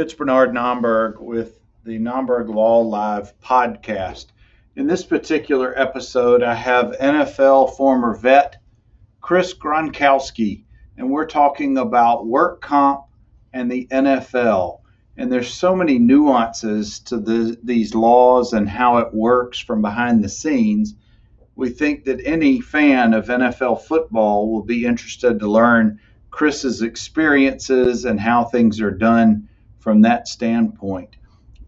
It's Bernard Nomberg with the Nomberg Law Live podcast. In this particular episode, I have NFL former vet Chris Gronkowski, and we're talking about work comp and the NFL. And there's so many nuances to the, these laws and how it works from behind the scenes. We think that any fan of NFL football will be interested to learn Chris's experiences and how things are done from that standpoint.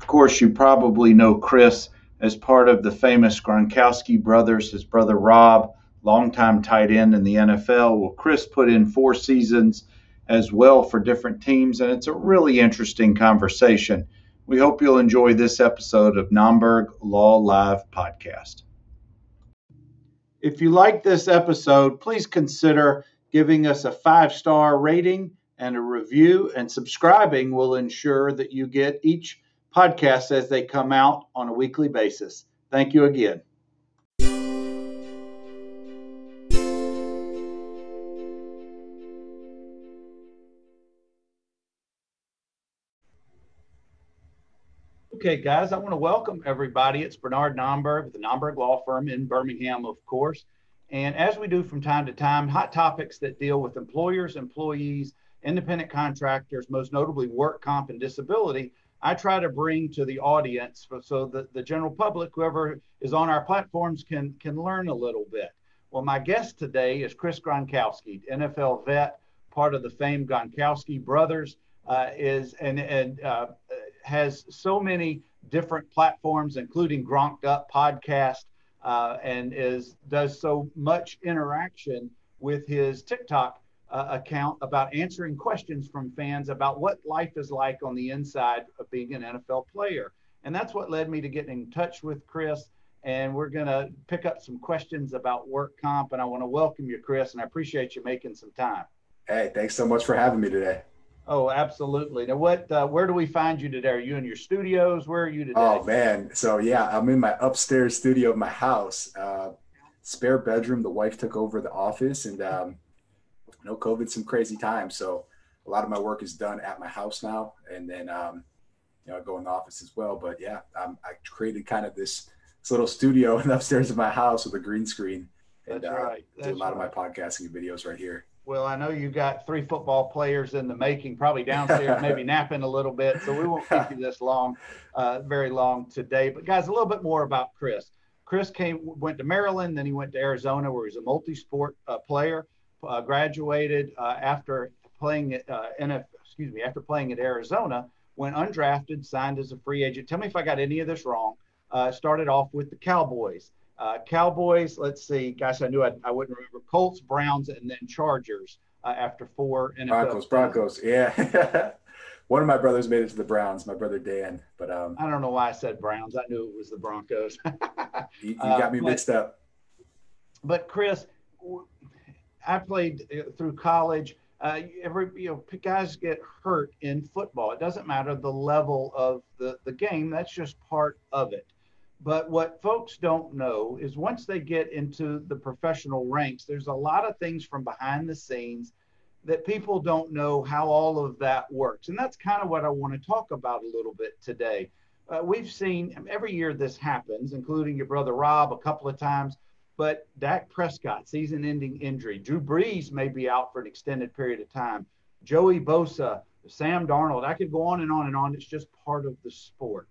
Of course, you probably know Chris as part of the famous Gronkowski brothers, his brother Rob, longtime tight end in the NFL. Well, Chris put in four seasons as well for different teams, and it's a really interesting conversation. We hope you'll enjoy this episode of Nomberg Law Live podcast. If you like this episode, please consider giving us a five star rating and a review, and subscribing will ensure that you get each podcast as they come out on a weekly basis. Thank you again. Okay, guys, I want to welcome everybody. It's Bernard Nomberg with the Nomberg Law Firm in Birmingham, of course. And as we do from time to time, hot topics that deal with employers, employees, independent contractors, most notably work comp and disability, I try to bring to the audience so that the general public, whoever is on our platforms, can can learn a little bit. Well, my guest today is Chris Gronkowski, NFL vet, part of the famed Gronkowski brothers, uh, is and and uh, has so many different platforms, including Gronked Up podcast uh, and is does so much interaction with his TikTok uh, account about answering questions from fans about what life is like on the inside of being an NFL player. And that's what led me to getting in touch with Chris. And we're going to pick up some questions about work comp. And I want to welcome you, Chris, and I appreciate you making some time. Hey, thanks so much for having me today. Oh, absolutely. Now, what? Uh, where do we find you today? Are you in your studios? Where are you today? Oh man, so yeah, I'm in my upstairs studio of my house. Uh, spare bedroom. The wife took over the office, and um, you know, COVID, some crazy times. So a lot of my work is done at my house now, and then um, you know, I go in the office as well. But yeah, um, I created kind of this, this little studio upstairs of my house with a green screen, and That's uh, right. That's do a lot right. of my podcasting videos right here. Well, I know you've got three football players in the making, probably downstairs, maybe napping a little bit. So we won't keep you this long, uh, very long today. But guys, a little bit more about Chris. Chris came, went to Maryland, then he went to Arizona, where he's a multi-sport uh, player. Uh, graduated uh, after playing at uh, NF, excuse me, after playing at Arizona. Went undrafted, signed as a free agent. Tell me if I got any of this wrong. Uh, started off with the Cowboys. Uh, Cowboys, let's see, gosh, I knew I, I wouldn't remember. Colts, Browns, and then Chargers uh, after four NFL. Broncos, Broncos, yeah. One of my brothers made it to the Browns, my brother Dan. But um, I don't know why I said Browns. I knew it was the Broncos. you, you, got me uh, mixed up. But Chris, I played uh, through college. Uh, every you know, guys get hurt in football. It doesn't matter the level of the the game. That's just part of it. But what folks don't know is once they get into the professional ranks, there's a lot of things from behind the scenes that people don't know how all of that works. And that's kind of what I want to talk about a little bit today. Uh, we've seen every year this happens, including your brother Rob a couple of times. But Dak Prescott, season ending injury. Drew Brees may be out for an extended period of time. Joey Bosa, Sam Darnold. I could go on and on and on. It's just part of the sport.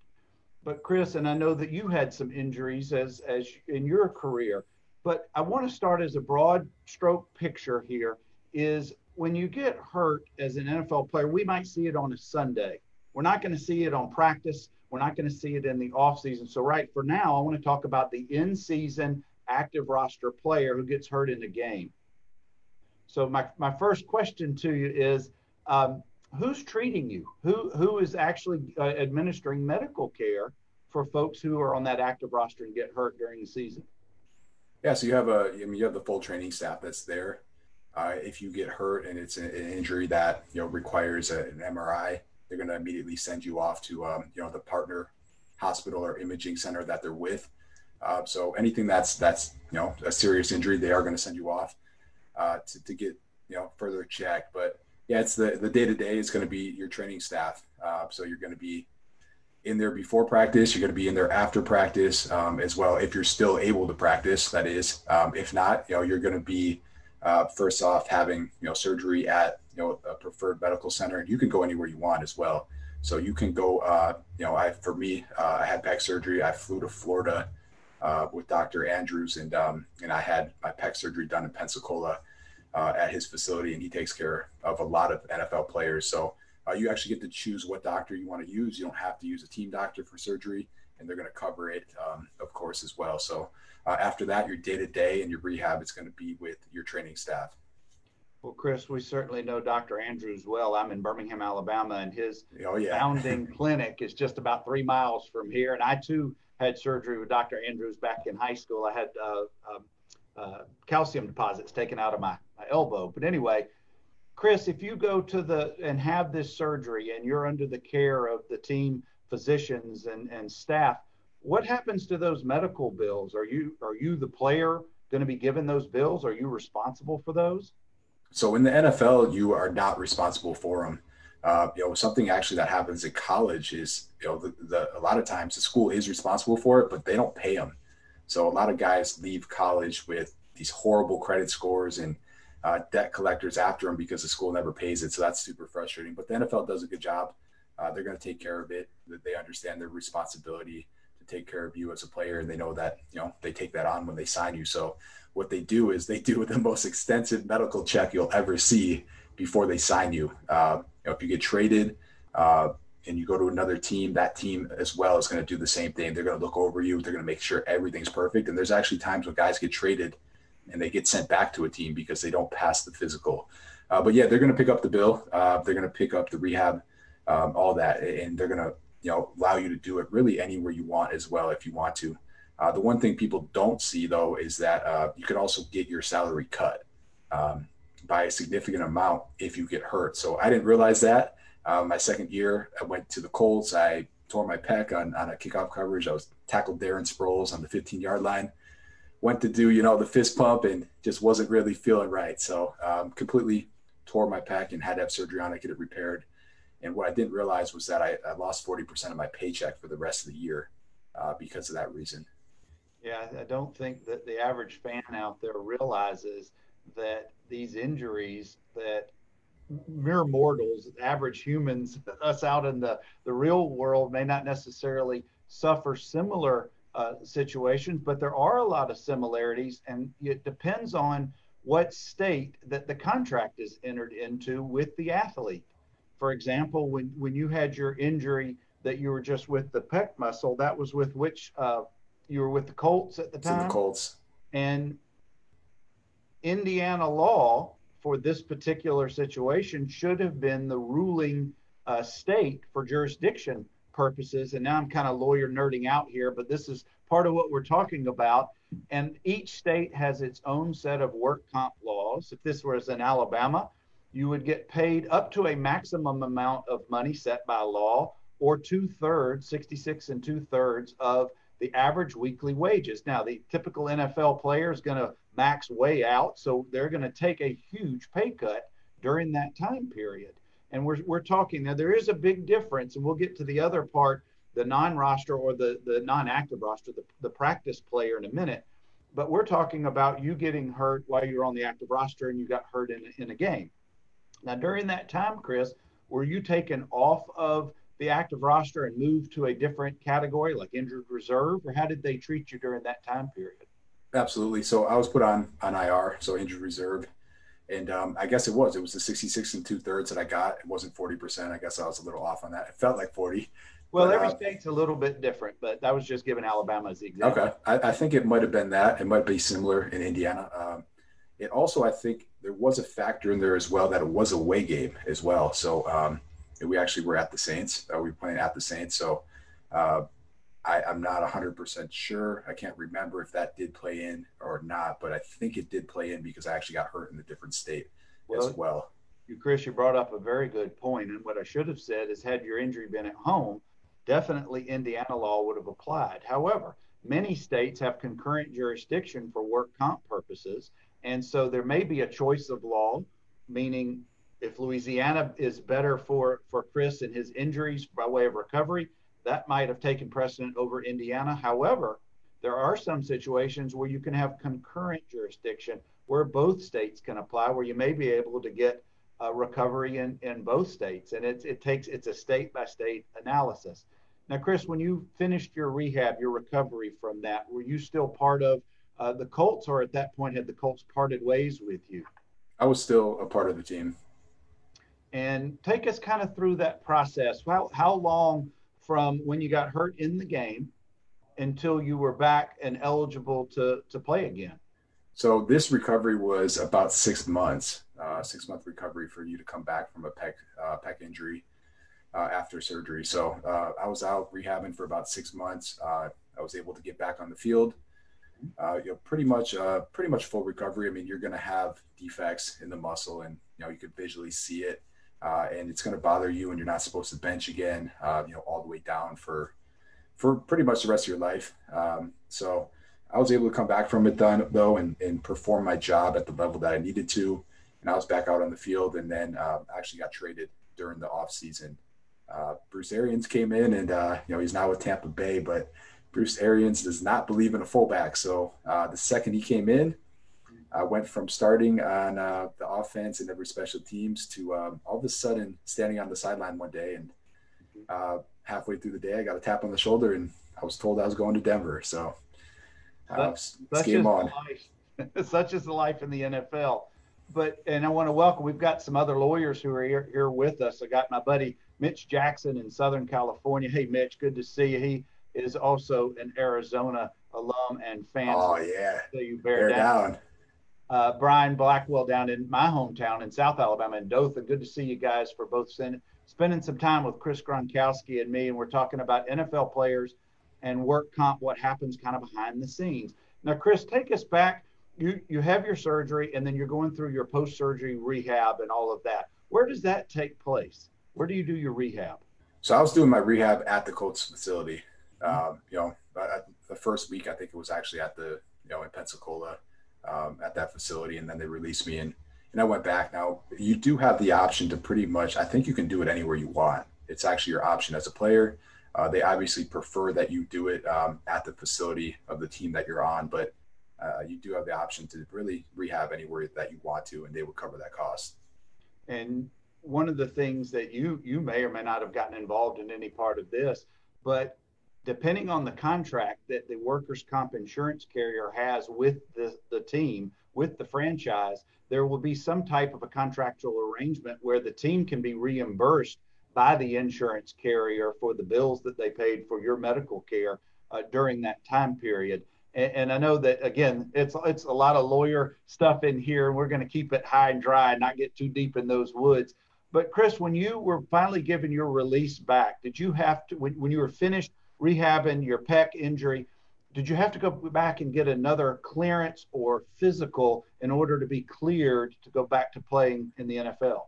But Chris, and I know that you had some injuries as as in your career, but I want to start as a broad stroke picture here is when you get hurt as an NFL player, we might see it on a Sunday. We're not going to see it on practice. We're not going to see it in the off season. So right for now, I want to talk about the in season active roster player who gets hurt in the game. So my, my first question to you is, um, who's treating you? Who who is actually uh, administering medical care for folks who are on that active roster and get hurt during the season? Yeah, so you have a I mean you have the full training staff that's there. Uh, if you get hurt and it's an injury that you know requires a, an MRI, they're going to immediately send you off to um, you know the partner hospital or imaging center that they're with. Uh, so anything that's that's you know a serious injury, they are going to send you off uh, to, to get you know further checked. But Yeah, it's the the day to day is going to be your training staff. Uh, so you're going to be in there before practice. You're going to be in there after practice um, as well. If you're still able to practice, that is. Um, if not, you know, you're going to be uh, first off having you know surgery at you know a preferred medical center, and you can go anywhere you want as well. So you can go. Uh, you know, I for me, uh, I had back surgery. I flew to Florida uh, with Dr. Andrews, and um, and I had my pec surgery done in Pensacola uh, at his facility, and he takes care of a lot of NFL players. So uh, you actually get to choose what doctor you want to use. You don't have to use a team doctor for surgery, and they're going to cover it, um, of course, as well. So uh, after that, your day to day and your rehab is going to be with your training staff. Well, Chris, we certainly know Dr. Andrews well. I'm in Birmingham, Alabama, and his oh, yeah. founding clinic is just about three miles from here. And I too had surgery with Dr. Andrews back in high school. I had uh, um, uh, calcium deposits taken out of my, my elbow. But anyway, Chris, if you go to the and have this surgery and you're under the care of the team physicians and, and staff, what happens to those medical bills? Are you are you the player going to be given those bills? Are you responsible for those? So in the NFL, you are not responsible for them. Uh, you know, something actually that happens in college is, you know, the, the, a lot of times the school is responsible for it, but they don't pay them. So a lot of guys leave college with these horrible credit scores and uh, debt collectors after them because the school never pays it. So that's super frustrating. But the NFL does a good job. Uh, they're going to take care of it. That they understand their responsibility to take care of you as a player, and they know that you know they take that on when they sign you. So what they do is they do the most extensive medical check you'll ever see before they sign you. Uh, you know, if you get traded uh, and you go to another team, that team as well is going to do the same thing. They're going to look over you. They're going to make sure everything's perfect. And there's actually times when guys get traded and they get sent back to a team because they don't pass the physical. Uh, but yeah, they're going to pick up the bill. Uh, they're going to pick up the rehab, um, all that, and they're going to you know allow you to do it really anywhere you want as well if you want to. Uh, the one thing people don't see though is that uh, you can also get your salary cut um, by a significant amount if you get hurt. So I didn't realize that. Uh, my second year, I went to the Colts. I tore my pec on, on a kickoff coverage. I was tackled Darren Sproles on the 15 yard line went to do you know the fist pump and just wasn't really feeling right. So um, completely tore my pec and had to have surgery on it, get it repaired. And what I didn't realize was that I, I lost 40% of my paycheck for the rest of the year uh, because of that reason. Yeah, I don't think that the average fan out there realizes that these injuries that mere mortals, average humans, us out in the, the real world may not necessarily suffer similar uh, situations, but there are a lot of similarities, and it depends on what state that the contract is entered into with the athlete. For example, when when you had your injury that you were just with the pec muscle, that was with which uh, you were with the Colts at the it's time. the Colts. And Indiana law for this particular situation should have been the ruling uh, state for jurisdiction purposes. And now I'm kind of lawyer nerding out here, but this is part of what we're talking about. And each state has its own set of work comp laws. If this was in Alabama, you would get paid up to a maximum amount of money set by law, or two thirds, 66 and two thirds of the average weekly wages. Now, the typical NFL player is going to max way out, so they're going to take a huge pay cut during that time period. And we're, we're talking now, there is a big difference, and we'll get to the other part, the non roster or the, the non active roster, the, the practice player in a minute. But we're talking about you getting hurt while you're on the active roster and you got hurt in, in a game. Now, during that time, Chris, were you taken off of the active roster and moved to a different category like injured reserve, or how did they treat you during that time period? Absolutely. So I was put on on IR, so injured reserve, and um, I guess it was. It was the 66 and two thirds that I got. It wasn't 40%. I guess I was a little off on that. It felt like 40. Well, but, every uh, state's a little bit different, but that was just giving Alabama as the example. Okay. I, I, think it might have been that. It might be similar in Indiana. Um, it also, I think there was a factor in there as well that it was a away game as well. So um, we actually were at the Saints. Uh, we were playing at the Saints. So uh, I, am not 100% sure. I can't remember if that did play in or not, but I think it did play in because I actually got hurt in a different state well, as well. You, Chris, you brought up a very good point, and what I should have said is, had your injury been at home, definitely Indiana law would have applied. However, many states have concurrent jurisdiction for work comp purposes, and so there may be a choice of law, meaning if Louisiana is better for for Chris and his injuries by way of recovery, that might have taken precedent over Indiana. However, there are some situations where you can have concurrent jurisdiction where both states can apply, where you may be able to get recovery in, in both states. And it, it takes, it's a state by state analysis. Now, Chris, when you finished your rehab, your recovery from that, were you still part of uh, the Colts, or at that point had the Colts parted ways with you? I was still a part of the team. And take us kind of through that process. How, how long from when you got hurt in the game until you were back and eligible to, to play again? So this recovery was about six months, uh, six month recovery for you to come back from a pec uh, pec injury uh, after surgery. So uh, I was out rehabbing for about six months. Uh, I was able to get back on the field. Uh, you know, pretty much, pretty much full recovery. I mean, you're going to have defects in the muscle, and you know you could visually see it, and it's going to bother you, and you're not supposed to bench again. you know, all the way down for for pretty much the rest of your life. Um, so I was able to come back from it done though and, and perform my job at the level that I needed to. And I was back out on the field and then uh, actually got traded during the off season. Uh, Bruce Arians came in and, uh, you know, he's now with Tampa Bay, but Bruce Arians does not believe in a fullback. So uh, the second he came in, I went from starting on uh, the offense and every special teams to um, all of a sudden standing on the sideline one day and uh, halfway through the day, I got a tap on the shoulder and I was told I was going to Denver. So uh, such game on. Such is the life in the NFL. But and I want to welcome. We've got some other lawyers who are here, here with us. I got my buddy Mitch Jackson in Southern California. Hey, Mitch, good to see you. He is also an Arizona alum and fan. Oh yeah, so you bear, bear down. down. Uh, Brian Blackwell down in my hometown in South Alabama in Dothan. Good to see you guys for both spending some time with Chris Gronkowski and me, and we're talking about NFL players and work comp, what happens kind of behind the scenes. Now, Chris, take us back. You you have your surgery, and then you're going through your post surgery rehab and all of that. Where does that take place? Where do you do your rehab? So I was doing my rehab at the Colts facility. Um, you know, the first week I think it was actually at the you know in Pensacola um, at that facility, and then they released me and and I went back. Now you do have the option to pretty much. I think you can do it anywhere you want. It's actually your option as a player. Uh, they obviously prefer that you do it um, at the facility of the team that you're on, but uh, you do have the option to really rehab anywhere that you want to, and they will cover that cost. And one of the things that you you may or may not have gotten involved in any part of this, but depending on the contract that the workers' comp insurance carrier has with the, the team, with the franchise, there will be some type of a contractual arrangement where the team can be reimbursed by the insurance carrier for the bills that they paid for your medical care uh, during that time period. And, and, I know that again, it's it's a lot of lawyer stuff in here, and we're going to keep it high and dry and not get too deep in those woods. But Chris, when you were finally given your release back, did you have to when, when you were finished rehabbing your pec injury? Did you have to go back and get another clearance or physical in order to be cleared to go back to playing in the NFL?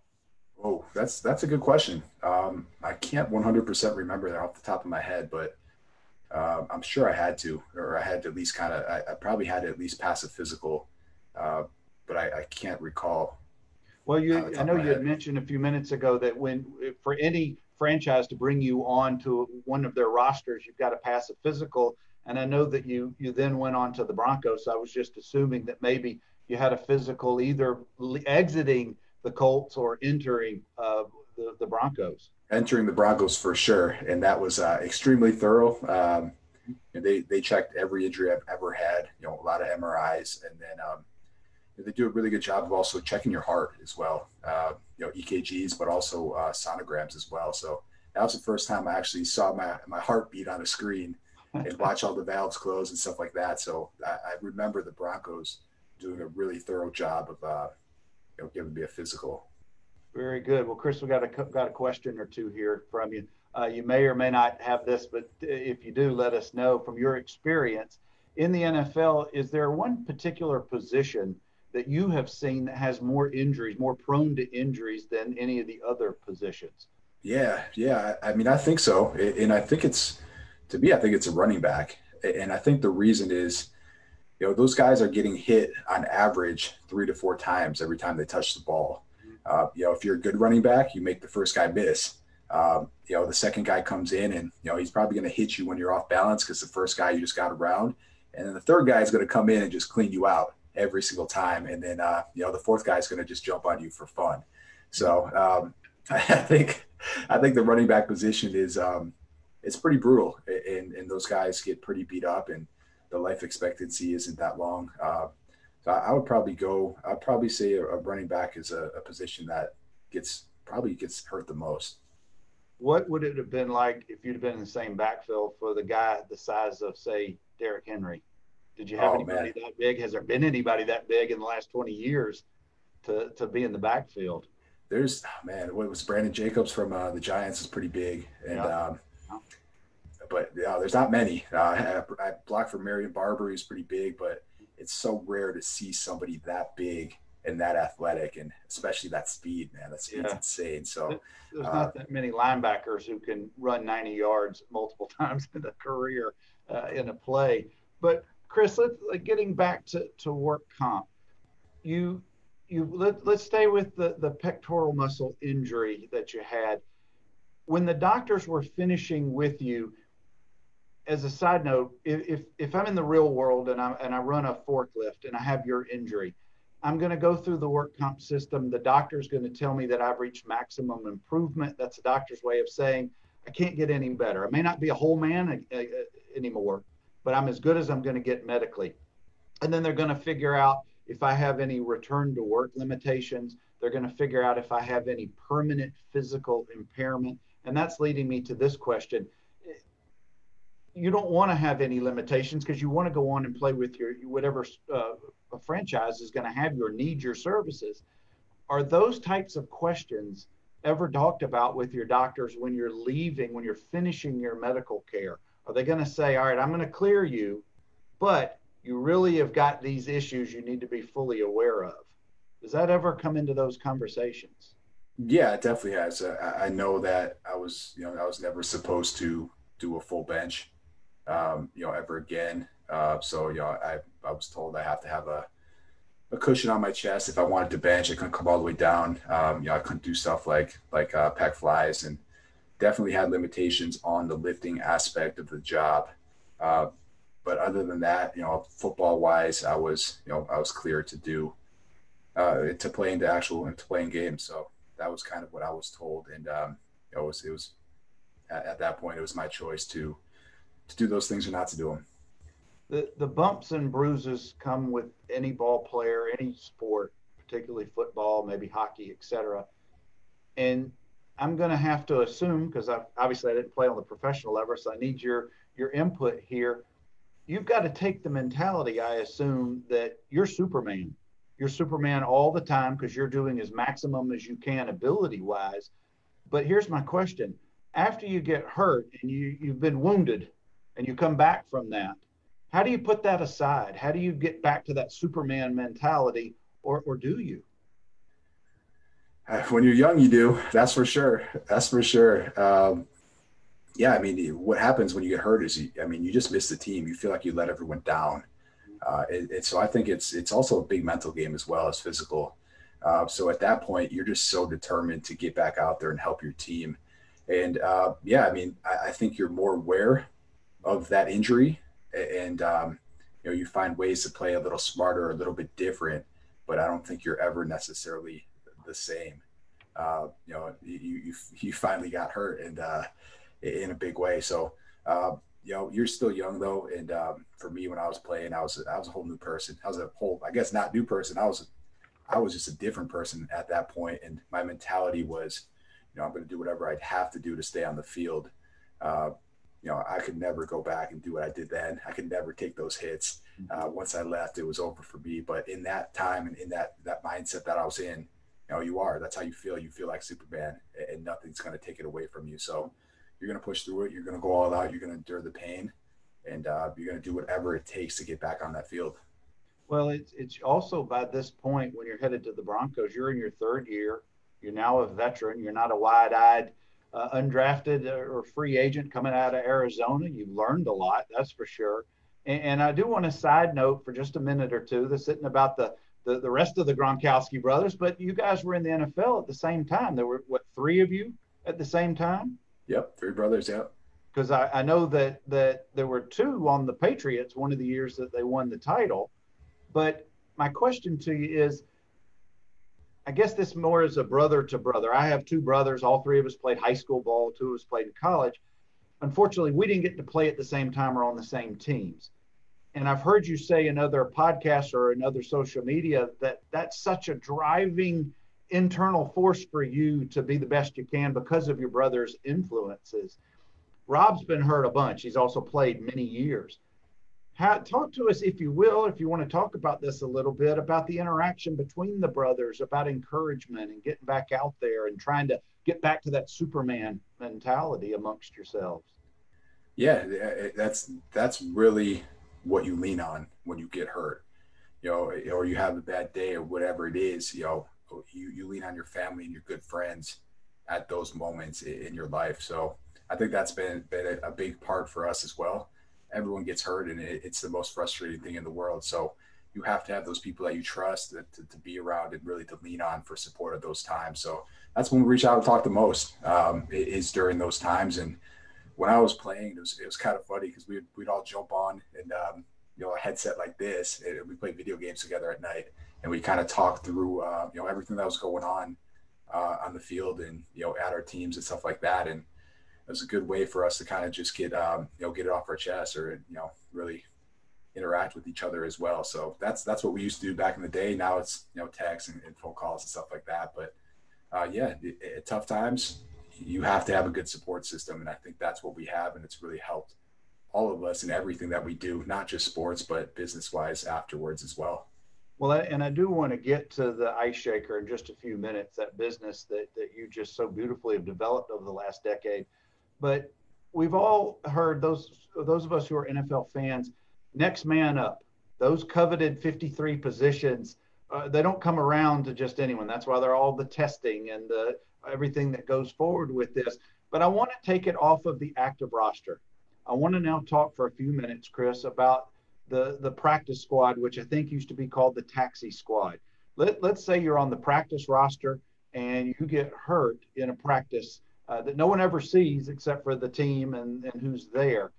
Oh, that's that's a good question. Um, I can't 100% remember that off the top of my head, but uh, I'm sure I had to, or I had to at least kind of, I, I, probably had to at least pass a physical, uh, but I, I, can't recall. Well, you, I know you had mentioned a few minutes ago that when for any franchise to bring you on to one of their rosters, you've got to pass a physical. And I know that you you then went on to the Broncos. So I was just assuming that maybe you had a physical either exiting the Colts or entering uh, the, the Broncos? Entering the Broncos for sure, and that was uh, extremely thorough. Um, and they they checked every injury I've ever had. You know, a lot of MRIs, and then um, they do a really good job of also checking your heart as well. Uh, you know, EKGs, but also uh, sonograms as well. So that was the first time I actually saw my my heartbeat on a screen and watch all the valves close and stuff like that. So I, I remember the Broncos doing a really thorough job of uh, you know, giving me a physical. Very good. Well, Chris, we got a got a question or two here from you. Uh, you may or may not have this, but if you do, let us know from your experience in the NFL. Is there one particular position that you have seen that has more injuries, more prone to injuries than any of the other positions? Yeah, yeah. I mean, I think so, and I think it's to me, I think it's a running back, and I think the reason is you know, those guys are getting hit on average three to four times every time they touch the ball. Uh, you know, if you're a good running back, you make the first guy miss. Um, you know, the second guy comes in and, you know, he's probably going to hit you when you're off balance because the first guy you just got around. And then the third guy is going to come in and just clean you out every single time. And then, uh, you know, the fourth guy is going to just jump on you for fun. So um, I think, I think the running back position is, um, it's pretty brutal and, and those guys get pretty beat up and the life expectancy isn't that long. Uh, so I, would probably go, I'd probably say a, running back is a, a position that gets probably gets hurt the most what would it have been like if you'd have been in the same backfield for the guy the size of say Derrick Henry? Did you have oh, anybody man. that big? Has there been anybody that big in the last 20 years to to be in the backfield? There's oh, man, what was Brandon Jacobs from uh, the Giants is pretty big, and yeah. um, but yeah, there's not many. Uh, I, I blocked for Marion Barber, he's pretty big, but it's so rare to see somebody that big and that athletic and especially that speed, man. That speed's yeah. insane. So there's uh, not that many linebackers who can run 90 yards multiple times in a career uh, in a play. But Chris, let's like, getting back to, to work comp. You you let, let's stay with the, the pectoral muscle injury that you had. When the doctors were finishing with you, as a side note, if, if I'm in the real world and I and I run a forklift and I have your injury, I'm going to go through the work comp system. The doctor's going to tell me that I've reached maximum improvement. That's the doctor's way of saying I can't get any better. I may not be a whole man uh, uh, anymore, but I'm as good as I'm going to get medically. And then they're going to figure out if I have any return to work limitations. They're going to figure out if I have any permanent physical impairment. And that's leading me to this question. You don't want to have any limitations because you want to go on and play with your whatever uh, franchise is going to have your need your services. Are those types of questions ever talked about with your doctors when you're leaving, when you're finishing your medical care? Are they going to say, all right, I'm going to clear you, but you really have got these issues you need to be fully aware of? Does that ever come into those conversations? Yeah, it definitely has. Uh, I know that I was, you know, I was never supposed to do a full bench, um, you know, ever again. Uh, so you know, I I was told I have to have a a cushion on my chest if I wanted to bench. I couldn't come all the way down. Um, you know, I couldn't do stuff like like uh, pec flies, and definitely had limitations on the lifting aspect of the job. Uh, but other than that, you know, football wise, I was you know I was clear to do uh, to play into actual into playing games. So that was kind of what I was told, and um, it was it was at, at that point it was my choice to to do those things or not to do them the, the bumps and bruises come with any ball player, any sport, particularly football, maybe hockey, etc. And I'm going to have to assume because obviously I didn't play on the professional level, so I need your your input here. You've got to take the mentality, I assume, that you're Superman. You're Superman all the time because you're doing as maximum as you can ability wise. But here's my question: After you get hurt and you you've been wounded, and you come back from that, how do you put that aside? How do you get back to that Superman mentality, or, or do you? When you're young, you do. That's for sure. That's for sure. Um, yeah, I mean, what happens when you get hurt is, you, I mean, you just miss the team. You feel like you let everyone down. Uh, it, it, so I think it's it's also a big mental game as well as physical. Uh, so at that point, you're just so determined to get back out there and help your team. And uh, yeah, I mean, I, I, think you're more aware of that injury and um, you know you find ways to play a little smarter, a little bit different. But I don't think you're ever necessarily the same. Uh, you know, you, you you finally got hurt and uh, in a big way. So uh, you know, you're still young though, and um, for me, when I was playing, I was I was a whole new person. I was a whole, I guess, not new person. I was I was just a different person at that point, and my mentality was, you know, I'm going to do whatever I'd have to do to stay on the field. Uh, you know, I could never go back and do what I did then. I could never take those hits. Mm-hmm. Uh, once I left, it was over for me. But in that time and in that that mindset that I was in, you know, you are. That's how you feel. You feel like Superman, and nothing's going to take it away from you. So you're going to push through it. You're going to go all out. You're going to endure the pain, and uh, you're going to do whatever it takes to get back on that field. Well, it's it's also by this point when you're headed to the Broncos, you're in your third year. You're now a veteran. You're not a wide-eyed uh, undrafted or free agent coming out of Arizona. You've learned a lot, that's for sure. And, and I do want to side note for just a minute or two. This isn't about the the, the rest of the Gronkowski brothers, but you guys were in the NFL at the same time. There were what three of you at the same time? Yep, three brothers. Yep. Because I, I know that that there were two on the Patriots one of the years that they won the title. But my question to you is, I guess this more is a brother to brother. I have two brothers. All three of us played high school ball. Two of us played in college. Unfortunately, we didn't get to play at the same time or on the same teams and I've heard you say in other podcasts or in other social media that that's such a driving internal force for you to be the best you can because of your brother's influences. Rob's been hurt a bunch. He's also played many years. How, talk to us, if you will, if you want to talk about this a little bit, about the interaction between the brothers, about encouragement and getting back out there and trying to get back to that Superman mentality amongst yourselves. Yeah, eh, that's that's really what you lean on when you get hurt, you know, or you have a bad day or whatever it is, you know, you, you lean on your family and your good friends at those moments in your life. So I think that's been, been a big part for us as well. Everyone gets hurt and it's the most frustrating thing in the world. So you have to have those people that you trust to, to, to be around and really to lean on for support at those times. So that's when we reach out and talk the most um, is during those times. And, when I was playing, it was it was kind of funny because we'd we'd all jump on and um, you know a headset like this, and we played video games together at night, and we kind of talked through uh, you know everything that was going on uh, on the field and you know at our teams and stuff like that, and it was a good way for us to kind of just get um, you know get it off our chest or you know really interact with each other as well. So that's that's what we used to do back in the day. Now it's you know text and, and phone calls and stuff like that. But uh, yeah, tough times, you have to have a good support system. And I think that's what we have. And it's really helped all of us in everything that we do, not just sports, but business wise afterwards as well. Well, and I do want to get to the ice shaker in just a few minutes, that business that, that you just so beautifully have developed over the last decade. But we've all heard those those of us who are NFL fans, next man up, those coveted 53 positions, uh, they don't come around to just anyone. That's why they're all the testing and the everything that goes forward with this. But I want to take it off of the active roster. I want to now talk for a few minutes, Chris, about the the practice squad, which I think used to be called the taxi squad. Let, let's say you're on the practice roster and you get hurt in a practice uh, that no one ever sees except for the team and, and who's there.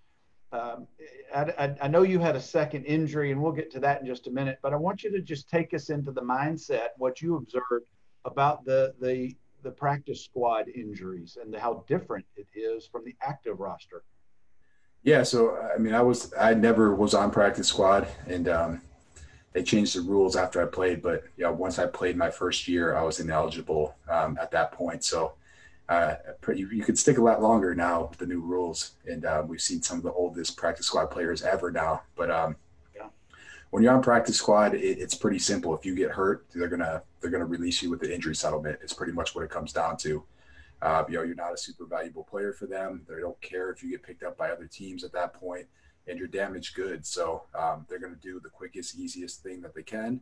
Um, I, I, know you had a second injury, and we'll get to that in just a minute. But I want you to just take us into the mindset, what you observed about the the the practice squad injuries and how different it is from the active roster. Yeah, so I mean, I was I never was on practice squad, and um, they changed the rules after I played. But yeah, once I played my first year, I was ineligible um, at that point. So uh, you, you, could stick a lot longer now with the new rules, and uh, we've seen some of the oldest practice squad players ever now. But um, when you're on practice squad, it, it's pretty simple. If you get hurt, they're gonna they're gonna release you with the injury settlement. It's pretty much what it comes down to. Uh, you know, you're not a super valuable player for them. They don't care if you get picked up by other teams at that point, and you're damaged goods. So um, they're gonna do the quickest, easiest thing that they can.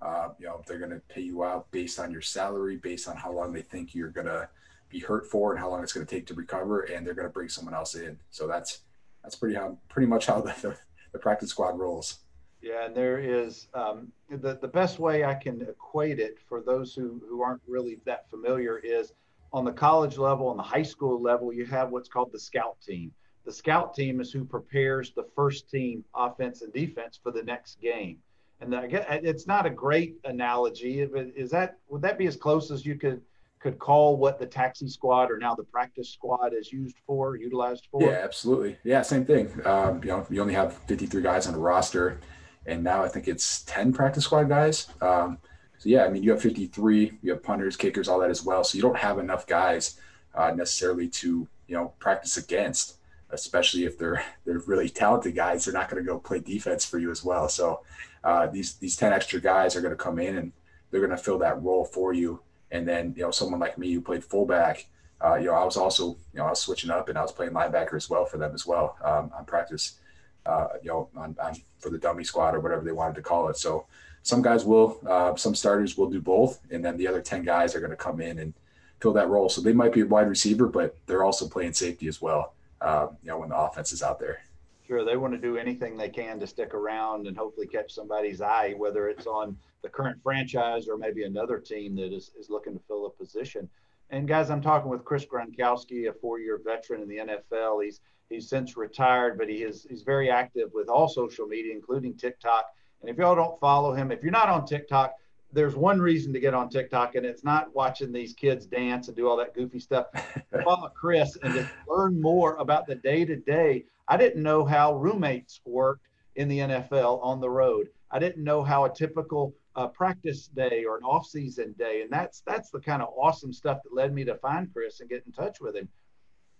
Uh, you know, they're gonna pay you out based on your salary, based on how long they think you're gonna be hurt for, and how long it's gonna take to recover, and they're gonna bring someone else in. So that's that's pretty how pretty much how the, the, the practice squad rolls. Yeah, and there is um, the the best way I can equate it for those who who aren't really that familiar is on the college level, on the high school level, you have what's called the scout team. The scout team is who prepares the first team offense and defense for the next game. And I guess it's not a great analogy, but is that would that be as close as you could could call what the taxi squad or now the practice squad is used for, utilized for? Yeah, absolutely. Yeah, same thing. Um, you know, you only have 53 guys on the roster and now I think it's 10 practice squad guys. Um, so yeah, I mean, you have 53, you have punters, kickers, all that as well. So you don't have enough guys uh, necessarily to, you know, practice against, especially if they're, they're really talented guys, they're not going to go play defense for you as well. So uh, these, these 10 extra guys are going to come in and they're going to fill that role for you. And then, you know, someone like me who played fullback, uh, you know, I was also, you know, I was switching up and I was playing linebacker as well for them as well um, on practice uh, you know, on, on, for the dummy squad or whatever they wanted to call it. So some guys will, uh, some starters will do both, and then the other ten guys are going to come in and fill that role. So they might be a wide receiver, but they're also playing safety as well. Uh, you know, when the offense is out there. Sure, they want to do anything they can to stick around and hopefully catch somebody's eye, whether it's on the current franchise or maybe another team that is, is looking to fill a position. And guys, I'm talking with Chris Gronkowski, a four-year veteran in the NFL. He's he's since retired, but he is he's very active with all social media, including TikTok. And if y'all don't follow him, if you're not on TikTok, there's one reason to get on TikTok, and it's not watching these kids dance and do all that goofy stuff. follow Chris and just learn more about the day to day I didn't know how roommates worked in the NFL on the road. I didn't know how a typical uh, practice day or an off-season day, and that's that's the kind of awesome stuff that led me to find Chris and get in touch with him.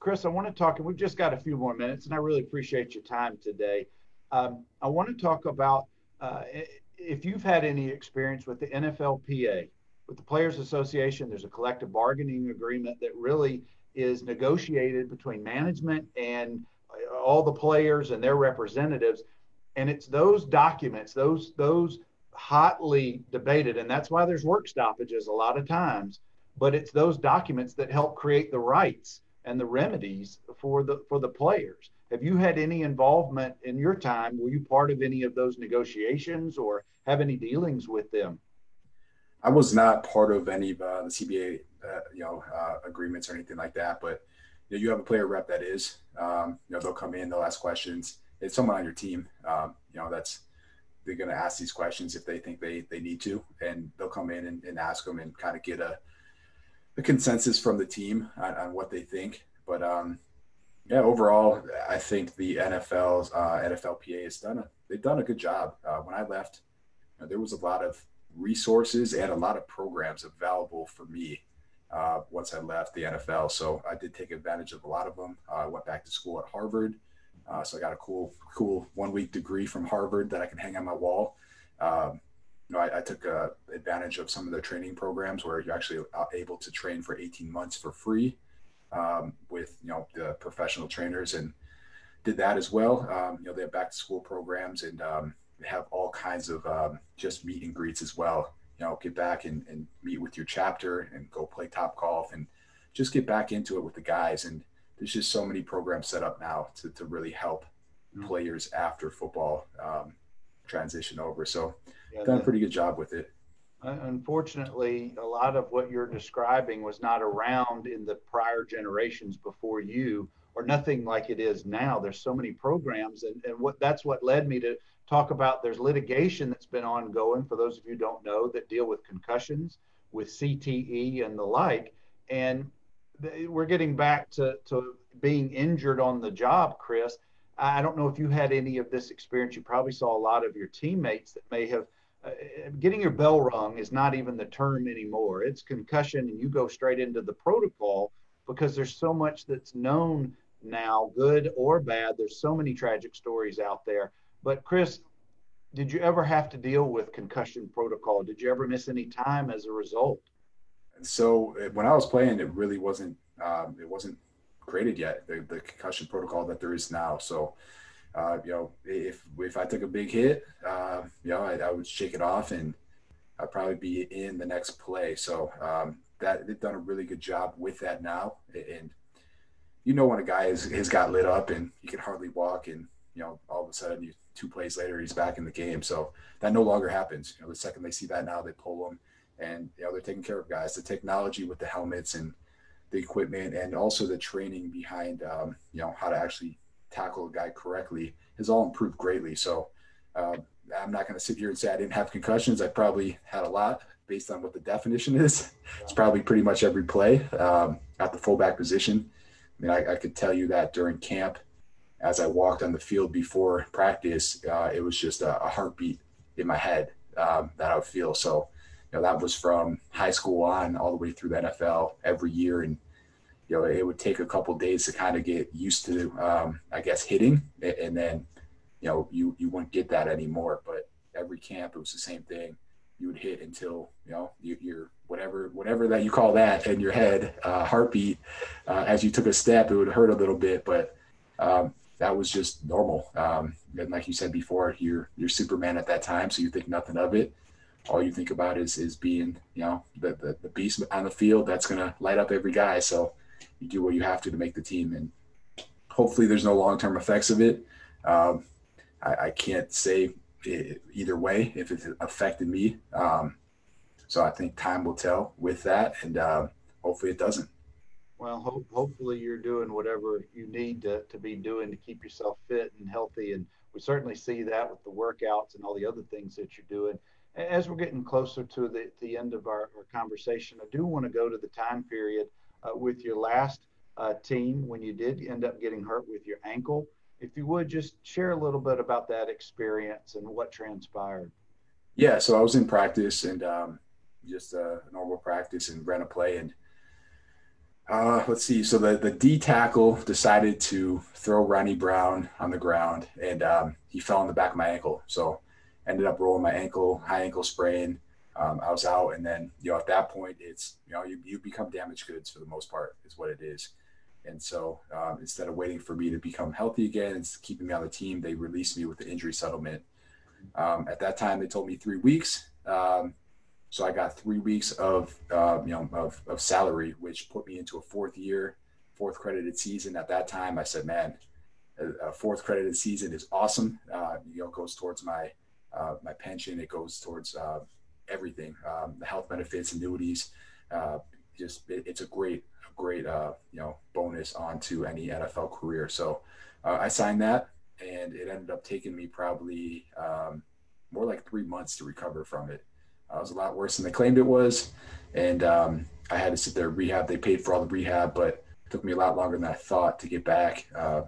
Chris, I want to talk, and we've just got a few more minutes, and I really appreciate your time today. Um, I want to talk about uh, if you've had any experience with the NFLPA, with the Players Association. There's a collective bargaining agreement that really is negotiated between management and all the players and their representatives. And it's those documents, those those hotly debated, and that's why there's work stoppages a lot of times. But it's those documents that help create the rights and the remedies for the for the players. Have you had any involvement in your time? Were you part of any of those negotiations or have any dealings with them? I was not part of any of uh, the CBA, uh, you know, uh, agreements or anything like that. But you, know, you have a player rep that is. Um, you know, they'll come in, they'll ask questions. It's someone on your team. Um, you know, that's they're going to ask these questions if they think they they need to, and they'll come in and, and ask them and kind of get a a consensus from the team on, on what they think. But um, yeah, overall, I think the NFL's uh, NFLPA has done a they've done a good job. Uh, when I left, you know, there was a lot of resources and a lot of programs available for me uh, once I left the NFL. So I did take advantage of a lot of them. Uh, I went back to school at Harvard. Uh, so I got a cool, cool one week degree from Harvard that I can hang on my wall. Um, you know, I, I took uh, advantage of some of their training programs where you're actually uh, able to train for 18 months for free um, with, you know, the professional trainers and did that as well. Um, you know, they have back to school programs and um, have all kinds of um, just meet and greets as well you know, get back and, and meet with your chapter and go play Topgolf and just get back into it with the guys. And there's just so many programs set up now to, to really help mm-hmm. players after football um, transition over. So yeah, done a pretty good job with it. Unfortunately, a lot of what you're describing was not around in the prior generations before you, or nothing like it is now. There's so many programs, and, and what that's what led me to talk about there's litigation that's been ongoing for those of you don't know that deal with concussions with cte and the like. And we're getting back to, to being injured on the job chris. I don't know if you had any of this experience. You probably saw a lot of your teammates that may have uh, getting your bell rung is not even the term anymore. It's concussion and you go straight into the protocol because there's so much that's known now good or bad. There's so many tragic stories out there but Chris, did you ever have to deal with concussion protocol? Did you ever miss any time as a result? So when I was playing, it really wasn't um, it wasn't created yet the, the, concussion protocol that there is now. So uh, you know, if if I took a big hit, uh, you know, I, I, would shake it off and I'd probably be in the next play. So um, that they've done a really good job with that now. And you know, when a guy has, has got lit up and he can hardly walk, and you know, all of a sudden you two plays later, he's back in the game. So that no longer happens. You know, the second they see that now, they pull them, and you know they're taking care of guys. The technology with the helmets and the equipment, and also the training behind, um, you know, how to actually tackle a guy correctly has all improved greatly. So uh, I'm not going to sit here and say I didn't have concussions. I probably had a lot based on what the definition is. It's probably pretty much every play um, at the fullback position. I mean, I, I could tell you that during camp as I walked on the field before practice, uh, it was just a, a, heartbeat in my head um, that I would feel. So, you know, that was from high school on all the way through the NFL every year. And, you know, it would take a couple days to kind of get used to, um, I guess, hitting. And then, you know, you, you wouldn't get that anymore. But every camp, it was the same thing. You would hit until, you know, you, you're whatever, whatever that you call that in your head, uh, heartbeat. Uh, as you took a step, it would hurt a little bit, but um, that was just normal. Um, and like you said before, you're you're Superman at that time, so you think nothing of it. All you think about is is being, you know, the the, the beast on the field that's gonna light up every guy. So you do what you have to to make the team, and hopefully there's no long term effects of it. Um, I, I, can't say either way if it affected me. Um, so I think time will tell with that, and uh, hopefully it doesn't. Well, hope, hopefully you're doing whatever you need to, to be doing to keep yourself fit and healthy. And we certainly see that with the workouts and all the other things that you're doing. As we're getting closer to the, the end of our, our conversation, I do want to go to the time period uh, with your last uh, team when you did end up getting hurt with your ankle. If you would just share a little bit about that experience and what transpired. Yeah, so I was in practice and um, just a normal practice and ran a play and uh, let's see. So the, the D tackle decided to throw Ronnie Brown on the ground and um, he fell on the back of my ankle. So ended up rolling my ankle, high ankle sprain. Um, I was out. And then, you know, at that point, it's, you know, you, you become damaged goods for the most part, is what it is. And so um, instead of waiting for me to become healthy again and keeping me on the team, they released me with the injury settlement. Um, at that time, they told me three weeks. Um, so I got three weeks of uh, you know of, of salary, which put me into a fourth year, fourth credited season. At that time, I said, "Man, a, fourth credited season is awesome. Uh, you know, goes towards my uh, my pension. It goes towards uh, everything, um, the health benefits, annuities. Uh, just it, it's a great great uh, you know bonus onto any NFL career. So I signed that, and it ended up taking me probably um, more like three months to recover from it. Uh, it was a lot worse than they claimed it was, and um, I had to sit there rehab. They paid for all the rehab, but it took me a lot longer than I thought to get back. Uh,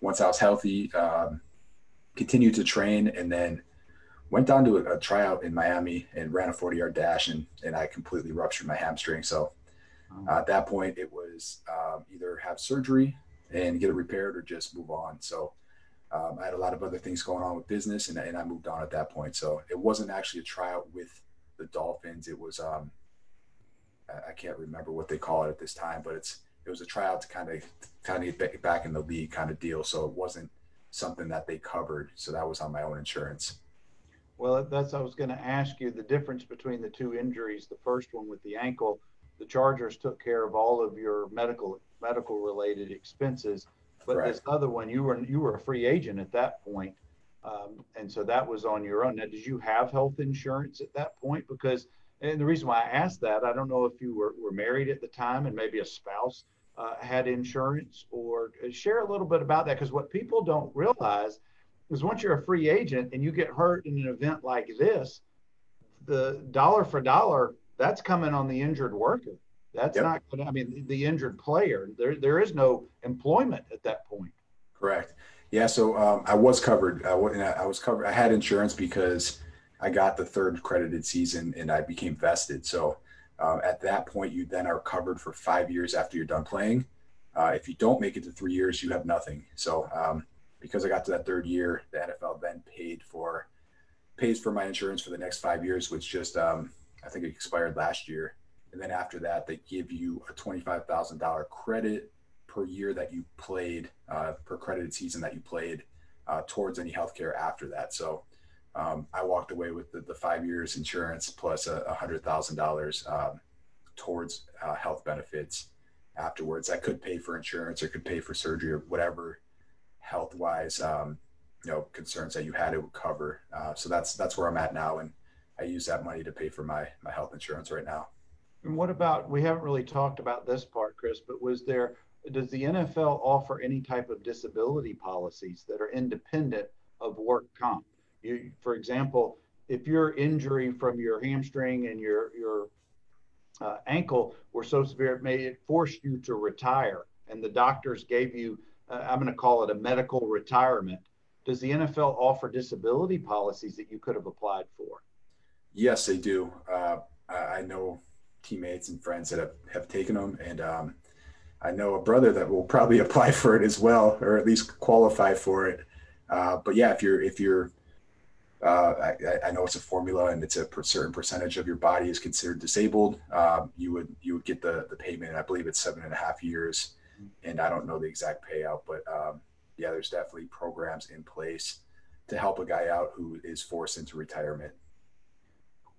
once I was healthy, um, continued to train, and then went down to a, a, tryout in Miami and ran a 40 yard dash, and and I completely ruptured my hamstring. So uh, at that point, it was um, either have surgery and get it repaired or just move on. So um, I had a lot of other things going on with business, and, and I moved on at that point. So it wasn't actually a tryout with the Dolphins. It was um, I can't remember what they call it at this time, but it's it was a tryout to kind of kind of get back in the league kind of deal. So it wasn't something that they covered. So that was on my own insurance. Well, that's I was going to ask you the difference between the two injuries. The first one with the ankle, the Chargers took care of all of your medical medical related expenses but this other one, you were you were a free agent at that point, um, and so that was on your own. Now, did you have health insurance at that point? Because and the reason why I asked that, I don't know if you were, were married at the time and maybe a spouse uh, had insurance, or uh, share a little bit about that. Because what people don't realize is once you're a free agent and you get hurt in an event like this, the dollar for dollar that's coming on the injured worker. That's yep. not going to, I mean, the injured player, there, there is no employment at that point. Correct. Yeah. So um, I was covered. Uh, I was covered. I had insurance because I got the third credited season and I became vested. So um, at that point, you then are covered for five years after you're done playing. Uh, if you don't make it to three years, you have nothing. So um, because I got to that third year, the NFL then paid for pays for my insurance for the next five years, which just um, I think it expired last year. And then after that, they give you a $25,000 credit per year that you played, uh, per credited season that you played uh, towards any healthcare after that. So um, I walked away with the, the, five years insurance plus a, $100,000 um, towards uh, health benefits afterwards. I could pay for insurance or could pay for surgery or whatever health wise, um, you know, concerns that you had it would cover. Uh, so that's, that's where I'm at now. And I use that money to pay for my, my health insurance right now. And what about, we haven't really talked about this part, Chris, but was there, does the NFL offer any type of disability policies that are independent of work comp? You, for example, if your injury from your hamstring and your, your uh, ankle were so severe, it may it forced you to retire and the doctors gave you, uh, I'm going to call it a medical retirement. Does the NFL offer disability policies that you could have applied for? Yes, they do. Uh, I know teammates and friends that have, have taken them. And um, I know a brother that will probably apply for it as well, or at least qualify for it. Uh, but yeah, if you're, if you're, uh, I, I, know it's a formula and it's a certain percentage of your body is considered disabled. Um, you would, you would get the, the payment. I believe it's seven and a half years and I don't know the exact payout, but um, yeah, there's definitely programs in place to help a guy out who is forced into retirement.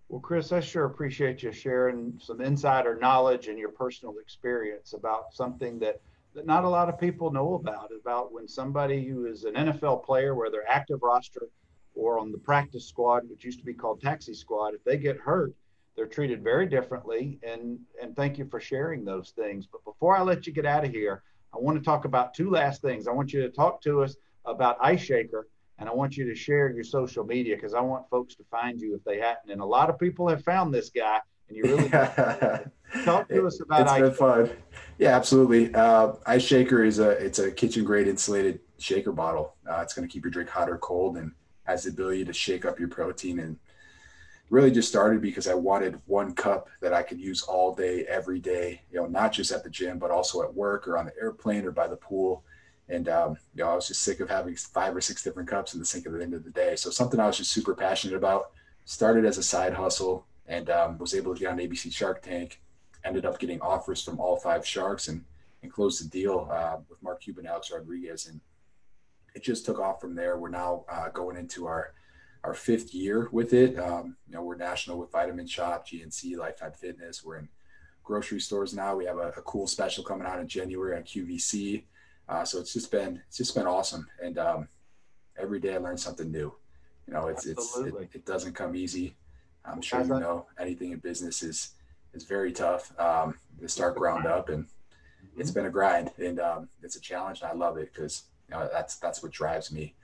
Well, Chris, I sure appreciate you sharing some insider knowledge and your personal experience about something that that not a lot of people know about about when somebody who is an NFL player, whether active roster or on the practice squad, which used to be called taxi squad, if they get hurt, they're treated very differently. And and thank you for sharing those things. But before I let you get out of here, I want to talk about two last things. I want you to talk to us about Ice Shaker, and I want you to share your social media because I want folks to find you if they hadn't. And a lot of people have found this guy, and you really talk to us about. It's been fun. Yeah, absolutely. Uh, Ice Shaker is a it's a kitchen grade insulated shaker bottle. Uh, it's going to keep your drink hot or cold, and has the ability to shake up your protein and really just started because I wanted one cup that I could use all day, every day, you know, not just at the gym, but also at work or on the airplane or by the pool. And, um, you know, I was just sick of having five or six different cups in the sink at the end of the day. So something I was just super passionate about, started as a side hustle and um, was able to get on ABC Shark Tank, ended up getting offers from all five sharks and, and closed the deal uh, with Mark Cuban, Alex Rodriguez. And it just took off from there. We're now uh, going into our our fifth year with it. Um, you know, we're national with Vitamin Shoppe, GNC, Lifetime Fitness. We're in grocery stores now. We have a, a cool special coming out in January on QVC. Uh, so it's just been it's just been awesome, and um, every day I learn something new. You know, it's Absolutely. it's it, it, doesn't come easy. I'm sure you know anything in business is is very tough um, to start ground up, and it's been a grind, and um, it's a challenge, and I love it because you know that's that's what drives me.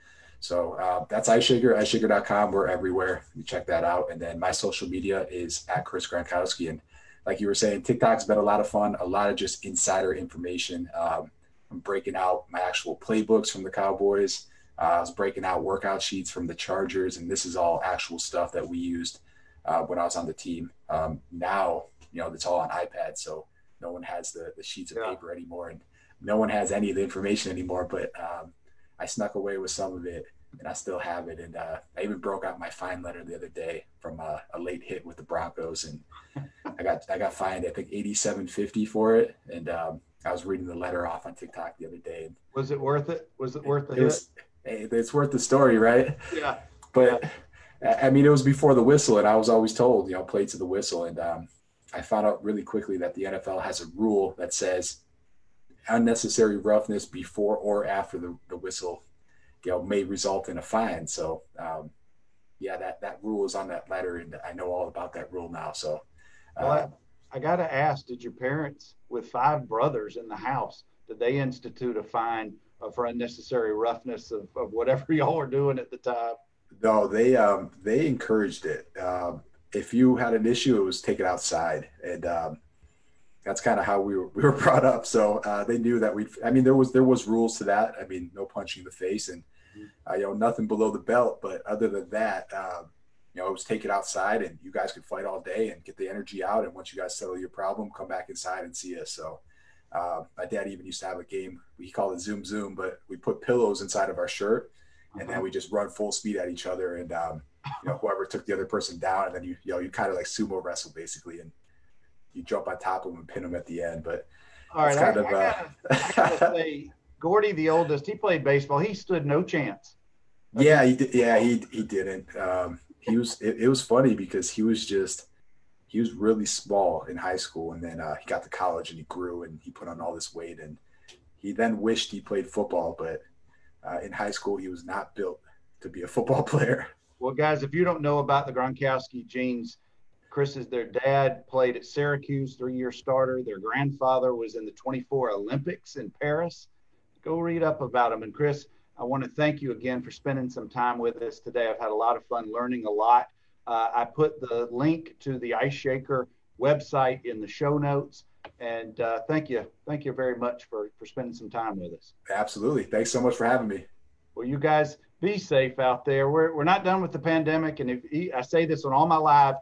So uh, that's iShaker, IceShaker.com. We're everywhere. You check that out. And then my social media is at Chris Gronkowski. And like you were saying, TikTok's been a lot of fun, a lot of just insider information. Um, I'm breaking out my actual playbooks from the Cowboys. Uh, I was breaking out workout sheets from the Chargers, and this is all actual stuff that we used uh, when I was on the team. Um, now, you know, it's all on iPad, so no one has the, the sheets of yeah. paper anymore, and no one has any of the information anymore. But um, I snuck away with some of it, and I still have it. And uh, I even broke out my fine letter the other day from a, a late hit with the Broncos, and I got I got fined I think eighty seven fifty for it. And um, I was reading the letter off on TikTok the other day. Was it worth it? Was it worth the it hit? Was, hey, it's worth the story, right? Yeah. But yeah. I mean, it was before the whistle, and I was always told, you know, play to the whistle. And um, I found out really quickly that the NFL has a rule that says unnecessary roughness before or after the, the whistle you know may result in a fine so um, yeah that that rule is on that letter and i know all about that rule now so uh, well, I, I gotta ask did your parents with five brothers in the house did they institute a fine for unnecessary roughness of, of whatever y'all were doing at the time no they um they encouraged it um if you had an issue it was take it outside and um that's kind of how we were, we were brought up. So uh, they knew that we. I mean, there was there was rules to that. I mean, no punching in the face and uh, you know nothing below the belt. But other than that, um, you know, it was take it outside and you guys could fight all day and get the energy out. And once you guys settle your problem, come back inside and see us. So. Uh, my dad even used to have a game we called it Zoom Zoom, but we put pillows inside of our shirt, and then uh-huh. we just run full speed at each other, and um, you know whoever took the other person down, and then you you know you kind of like sumo wrestle basically, and you jump on top of them and pin them at the end. But all right, kind I, of, I, uh, I gotta say, Gordie, the oldest, he played baseball. He stood no chance. Yeah, he did. Yeah, he he didn't. Um, he was. It, it, was funny because he was just. He was really small in high school, and then uh, he got to college and he grew and he put on all this weight, and he then wished he played football, but uh, in high school he was not built to be a football player. Well, guys, if you don't know about the Gronkowski genes, Chris is their dad, played at Syracuse, three year starter. Their grandfather was in the 24 Olympics in Paris. Go read up about him. And Chris, I want to thank you again for spending some time with us today. I've had a lot of fun learning a lot. Uh, I put the link to the Ice Shaker website in the show notes. And uh, thank you. Thank you very much for, for spending some time with us. Absolutely. Thanks so much for having me. Well, you guys be safe out there. We're, we're not done with the pandemic. And if I say this on all my live,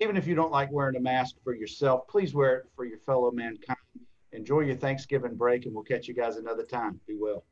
even if you don't like wearing a mask for yourself, please wear it for your fellow mankind. Enjoy your Thanksgiving break, and we'll catch you guys another time. Be well.